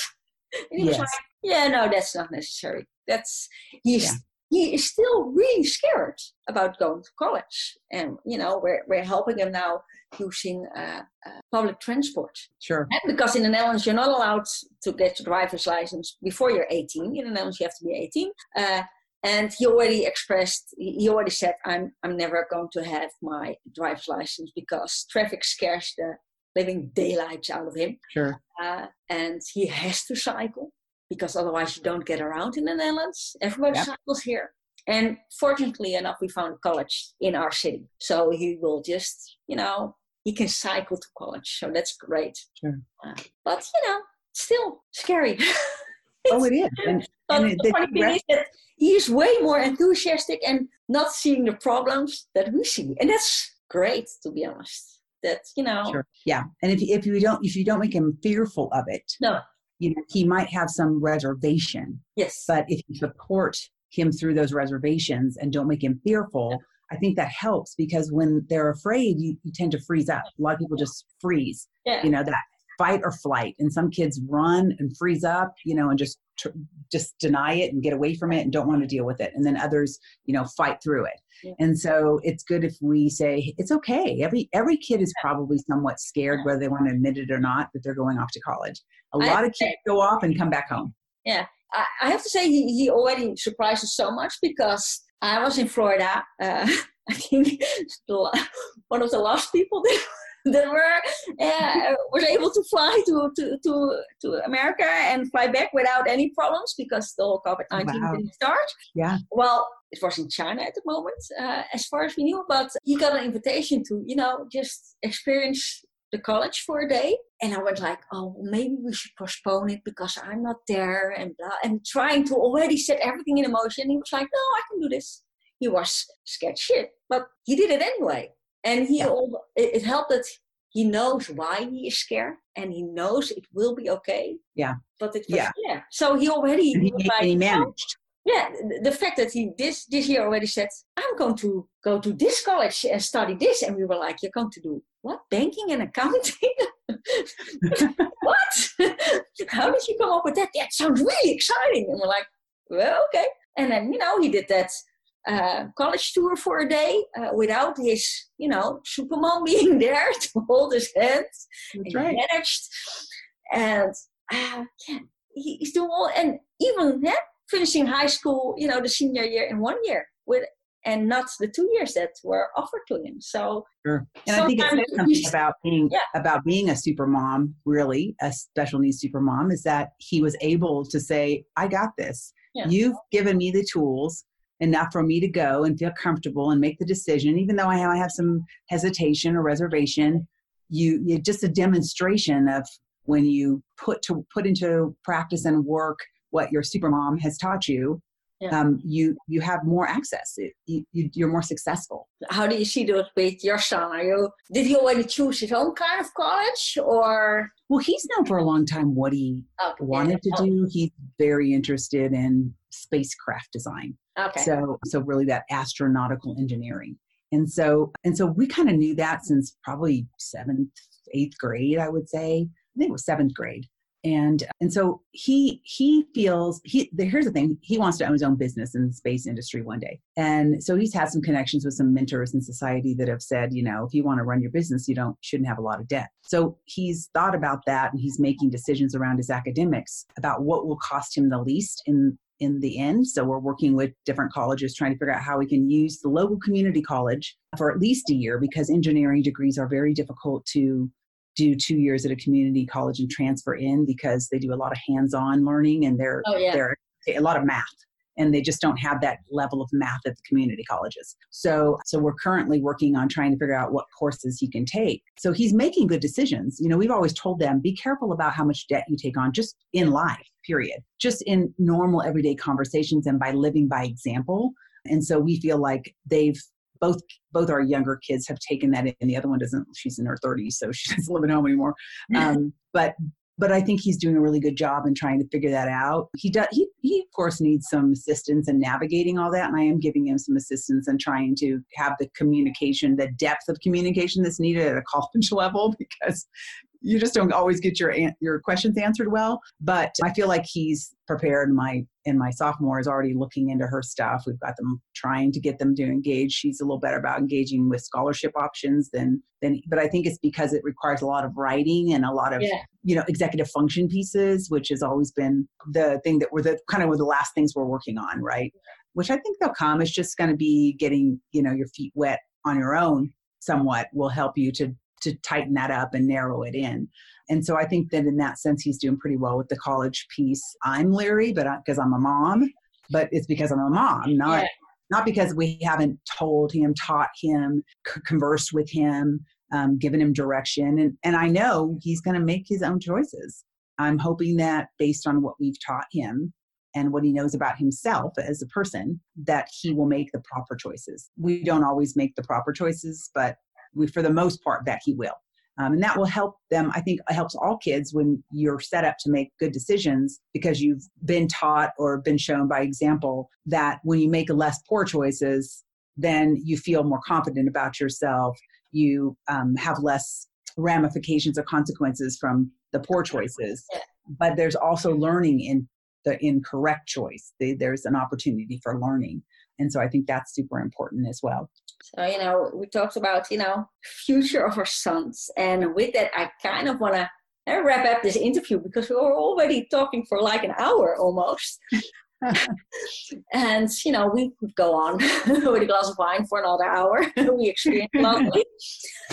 And he yes. was like, yeah, no, that's not necessary. That's he's yeah he is still really scared about going to college. And, you know, we're, we're helping him now using uh, uh, public transport. Sure. And because in the Netherlands, you're not allowed to get your driver's license before you're 18. In the Netherlands, you have to be 18. Uh, and he already expressed, he already said, I'm, I'm never going to have my driver's license because traffic scares the living daylights out of him. Sure. Uh, and he has to cycle because otherwise you don't get around in the Netherlands. Everybody yep. cycles here. And fortunately enough, we found a college in our city. So he will just, you know, he can cycle to college. So that's great. Sure. Uh, but, you know, still scary. [LAUGHS] oh, it is. [LAUGHS] And, but and the funny thing is that he is way more enthusiastic and not seeing the problems that we see. And that's great, to be honest. That, you know. Sure. Yeah. And if, if you don't, if you don't make him fearful of it. No you know he might have some reservation yes. but if you support him through those reservations and don't make him fearful i think that helps because when they're afraid you, you tend to freeze up. A lot of people just freeze yeah. you know that fight or flight and some kids run and freeze up you know and just tr- just deny it and get away from it and don't want to deal with it and then others you know fight through it. Yeah. and so it's good if we say it's okay. Every every kid is probably somewhat scared whether they want to admit it or not that they're going off to college. A lot of kids go off and come back home. Yeah. I, I have to say he, he already surprised us so much because i was in florida uh, [LAUGHS] I think [LAUGHS] one of the last people that that were uh, was able to fly to, to, to, to America and fly back without any problems because the whole COVID 19 wow. didn't start. Yeah. Well, it was in China at the moment, uh, as far as we knew, but he got an invitation to, you know, just experience the college for a day. And I was like, oh, maybe we should postpone it because I'm not there and blah, and trying to already set everything in motion. He was like, no, I can do this. He was scared shit, but he did it anyway and he yeah. all, it, it, helped that he knows why he is scared and he knows it will be okay. Yeah. But it was, yeah. yeah so he already he, he managed yeah the fact that he this this year already said i'm going to go to this college and study this. And we were like you're going to do what? Banking and accounting? [LAUGHS] What? [LAUGHS] How did you come up with that? That sounds really exciting. And we're like well okay. And then you know he did that uh, college tour for a day uh, without his, you know, Superman [LAUGHS] being there to hold his hand. That's right. Managed, and uh, yeah, he's doing all, and even yeah, finishing high school, you know, the senior year in one year with and not the two years that were offered to him. So sure. And I think it's something about being yeah. about being a super mom, really, a special needs super mom, is that he was able to say, I got this. Yeah. You've given me the tools enough for me to go and feel comfortable and make the decision, even though I have, I have some hesitation or reservation. You, you just a demonstration of when you put to put into practice and work what your super mom has taught you yeah. um, you you have more access. It, you, you, are more successful. How do you see that with your son? Are you did he already choose his own kind of college, or? Well, he's known for a long time what he okay. wanted to do. He's very interested in spacecraft design. Okay. So so really that astronautical engineering. And so and so we kind of knew that since probably seventh, eighth grade, I would say. I think it was seventh grade and and so he he feels he here's the thing he wants to own his own business in the space industry one day and so he's had some connections with some mentors in society that have said you know if you want to run your business you don't shouldn't have a lot of debt so he's thought about that and he's making decisions around his academics about what will cost him the least in in the end. So we're working with different colleges trying to figure out how we can use the local community college for at least a year because engineering degrees are very difficult to do two years at a community college and transfer in because they do a lot of hands-on learning and they're oh, yeah. they're a lot of math and they just don't have that level of math at the community colleges. So so we're currently working on trying to figure out what courses he can take. So he's making good decisions. You know, we've always told them be careful about how much debt you take on just in life, period. Just in normal everyday conversations and by living by example. And so we feel like they've both both our younger kids have taken that in. The other one doesn't. She's in her 30s, so [LAUGHS] she doesn't live at home anymore. [LAUGHS] Um, but but I think he's doing a really good job in trying to figure that out. He does. He, he of course needs some assistance in navigating all that, and I am giving him some assistance and trying to have the communication, the depth of communication that's needed at a [LAUGHS] college level because you just don't always get your your questions answered well. But I feel like he's prepared. My and my sophomore is already looking into her stuff. We've got them trying to get them to engage. She's a little better about engaging with scholarship options than than. But I think it's because it requires a lot of writing and a lot of yeah. you know executive function pieces, which has always been the thing that we're the kind of were the last things we're working on, right? Which I think they'll come. It's just going to be getting you know your feet wet on your own somewhat will help you to to tighten that up and narrow it in. And so I think that in that sense, he's doing pretty well with the college piece. I'm leery, but because I'm a mom, but it's because I'm a mom, not yeah. not because we haven't told him, taught him, c- conversed with him, um, given him direction. And and I know he's going to make his own choices. I'm hoping that based on what we've taught him and what he knows about himself as a person, that he will make the proper choices. We don't always make the proper choices, but we, for the most part, that he will. Um, and that will help them. I think it helps all kids when you're set up to make good decisions because you've been taught or been shown by example that when you make less poor choices, then you feel more confident about yourself. You um, have less ramifications or consequences from the poor choices. But there's also learning in the incorrect choice. There's an opportunity for learning. And so I think that's super important as well. So, you know, we talked about, you know, future of our sons. And with that, I kind of want to uh, wrap up this interview because we were already talking for like an hour almost. [LAUGHS] and, you know, we could go on [LAUGHS] with a glass of wine for another hour. [LAUGHS] we experienced lovely.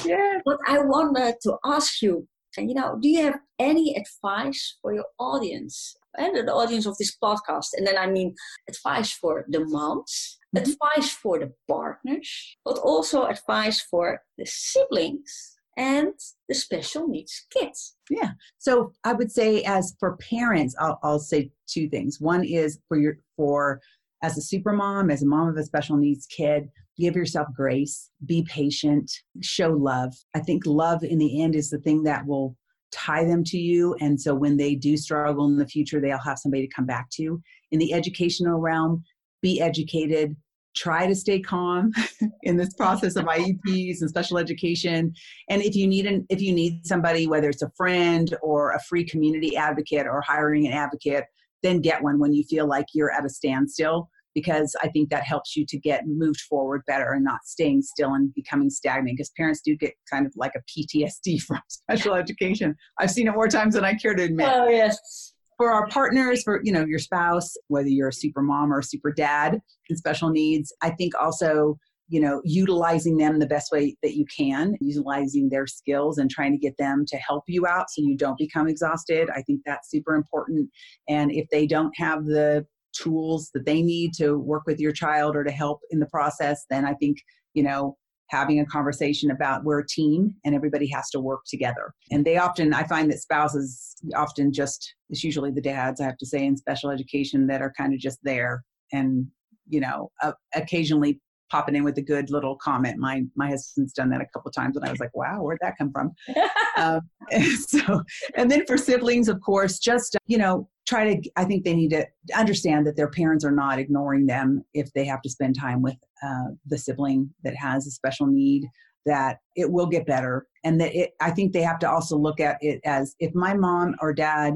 Yeah. But I wanted to ask you, and you know, do you have any advice for your audience and the audience of this podcast? And then I mean advice for the moms mm-hmm. advice for the partners, but also advice for the siblings and the special needs kids. Yeah. So I would say, as for parents, I'll, I'll say two things. One is for your for as a super mom, as a mom of a special needs kid, give yourself grace, be patient, show love. I think love in the end is the thing that will tie them to you. And so when they do struggle in the future, they'll have somebody to come back to. In the educational realm, be educated, try to stay calm [LAUGHS] in this process of IEPs and special education. And if you need an if you need somebody, whether it's a friend or a free community advocate or hiring an advocate, then get one when you feel like you're at a standstill because I think that helps you to get moved forward better and not staying still and becoming stagnant because parents do get kind of like a PTSD [LAUGHS] from special education. I've seen it more times than I care to admit. Oh yes. for our partners, for you know your spouse, whether you're a super mom or a super dad in special needs, I think also you know utilizing them the best way that you can utilizing their skills and trying to get them to help you out so you don't become exhausted i think that's super important and if they don't have the tools that they need to work with your child or to help in the process then i think you know having a conversation about we're a team and everybody has to work together. And they often i find that spouses often just it's usually the dads i have to say in special education that are kind of just there and you know uh, occasionally popping in with a good little comment. My my husband's done that a couple times, and I was like, "Wow, where'd that come from?" [LAUGHS] um, [LAUGHS] so, and then for siblings, of course, just you know, try to. I think they need to understand that their parents are not ignoring them if they have to spend time with uh, the sibling that has a special need. That it will get better, and that it. I think they have to also look at it as if my mom or dad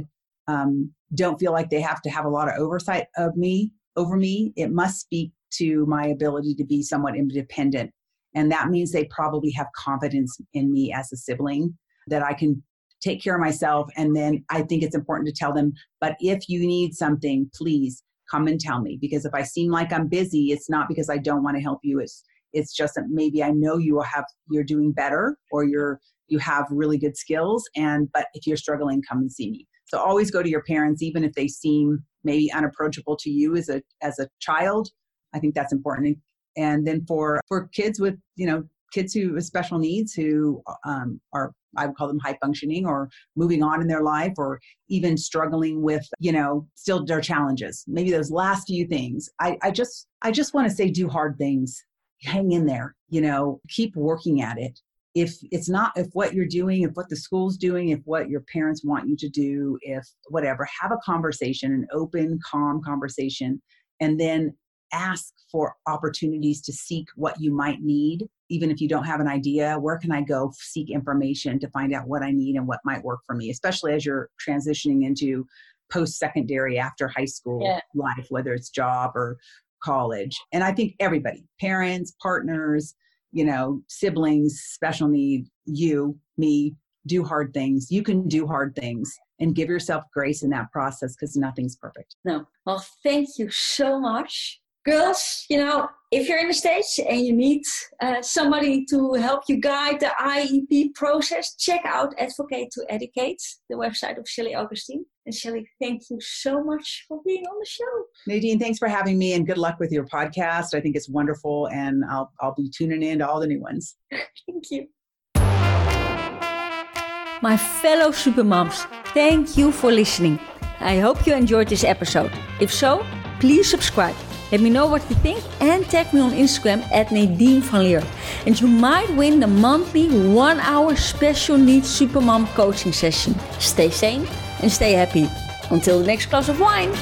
um, don't feel like they have to have a lot of oversight of me over me. It must speak to my ability to be somewhat independent. And that means they probably have confidence in me as a sibling that I can take care of myself. And then I think it's important to tell them, but if you need something, please come and tell me. Because if I seem like I'm busy, it's not because I don't want to help you. It's it's just that maybe I know you will have you're doing better or you're you have really good skills. And but if you're struggling, come and see me. So always go to your parents, even if they seem maybe unapproachable to you as a as a child I think that's important. And then for for kids with you know kids who with special needs who um, are I would call them high functioning or moving on in their life or even struggling with you know still their challenges. Maybe those last few things. I, I just I just want to say do hard things. Hang in there. You know, keep working at it if it's not if what you're doing if what the school's doing if what your parents want you to do if whatever have a conversation an open calm conversation and then ask for opportunities to seek what you might need. Even if you don't have an idea where can i go seek information to find out what i need and what might work for me especially as you're transitioning into post secondary after high school yeah. life whether it's job or college. And i think everybody parents partners you know siblings special need you me do hard things. You can do hard things and give yourself grace in that process because nothing's perfect. No. Well thank you so much girls, you know, if you're in the States and you need uh, somebody to help you guide the IEP process, check out Advocate to Educate, the website of Shelly Augustine. And Shelly, thank you so much for being on the show. Nadine, thanks for having me and good luck with your podcast. I think it's wonderful and I'll, I'll be tuning in to all the new ones. [LAUGHS] thank you. My fellow supermoms, thank you for listening. I hope you enjoyed this episode. If so, please subscribe let me know what you think and tag me on Instagram at Nadine van Leer. And you might win the monthly one hour special needs supermom coaching session. Stay sane and stay happy. Until the next glass of wine.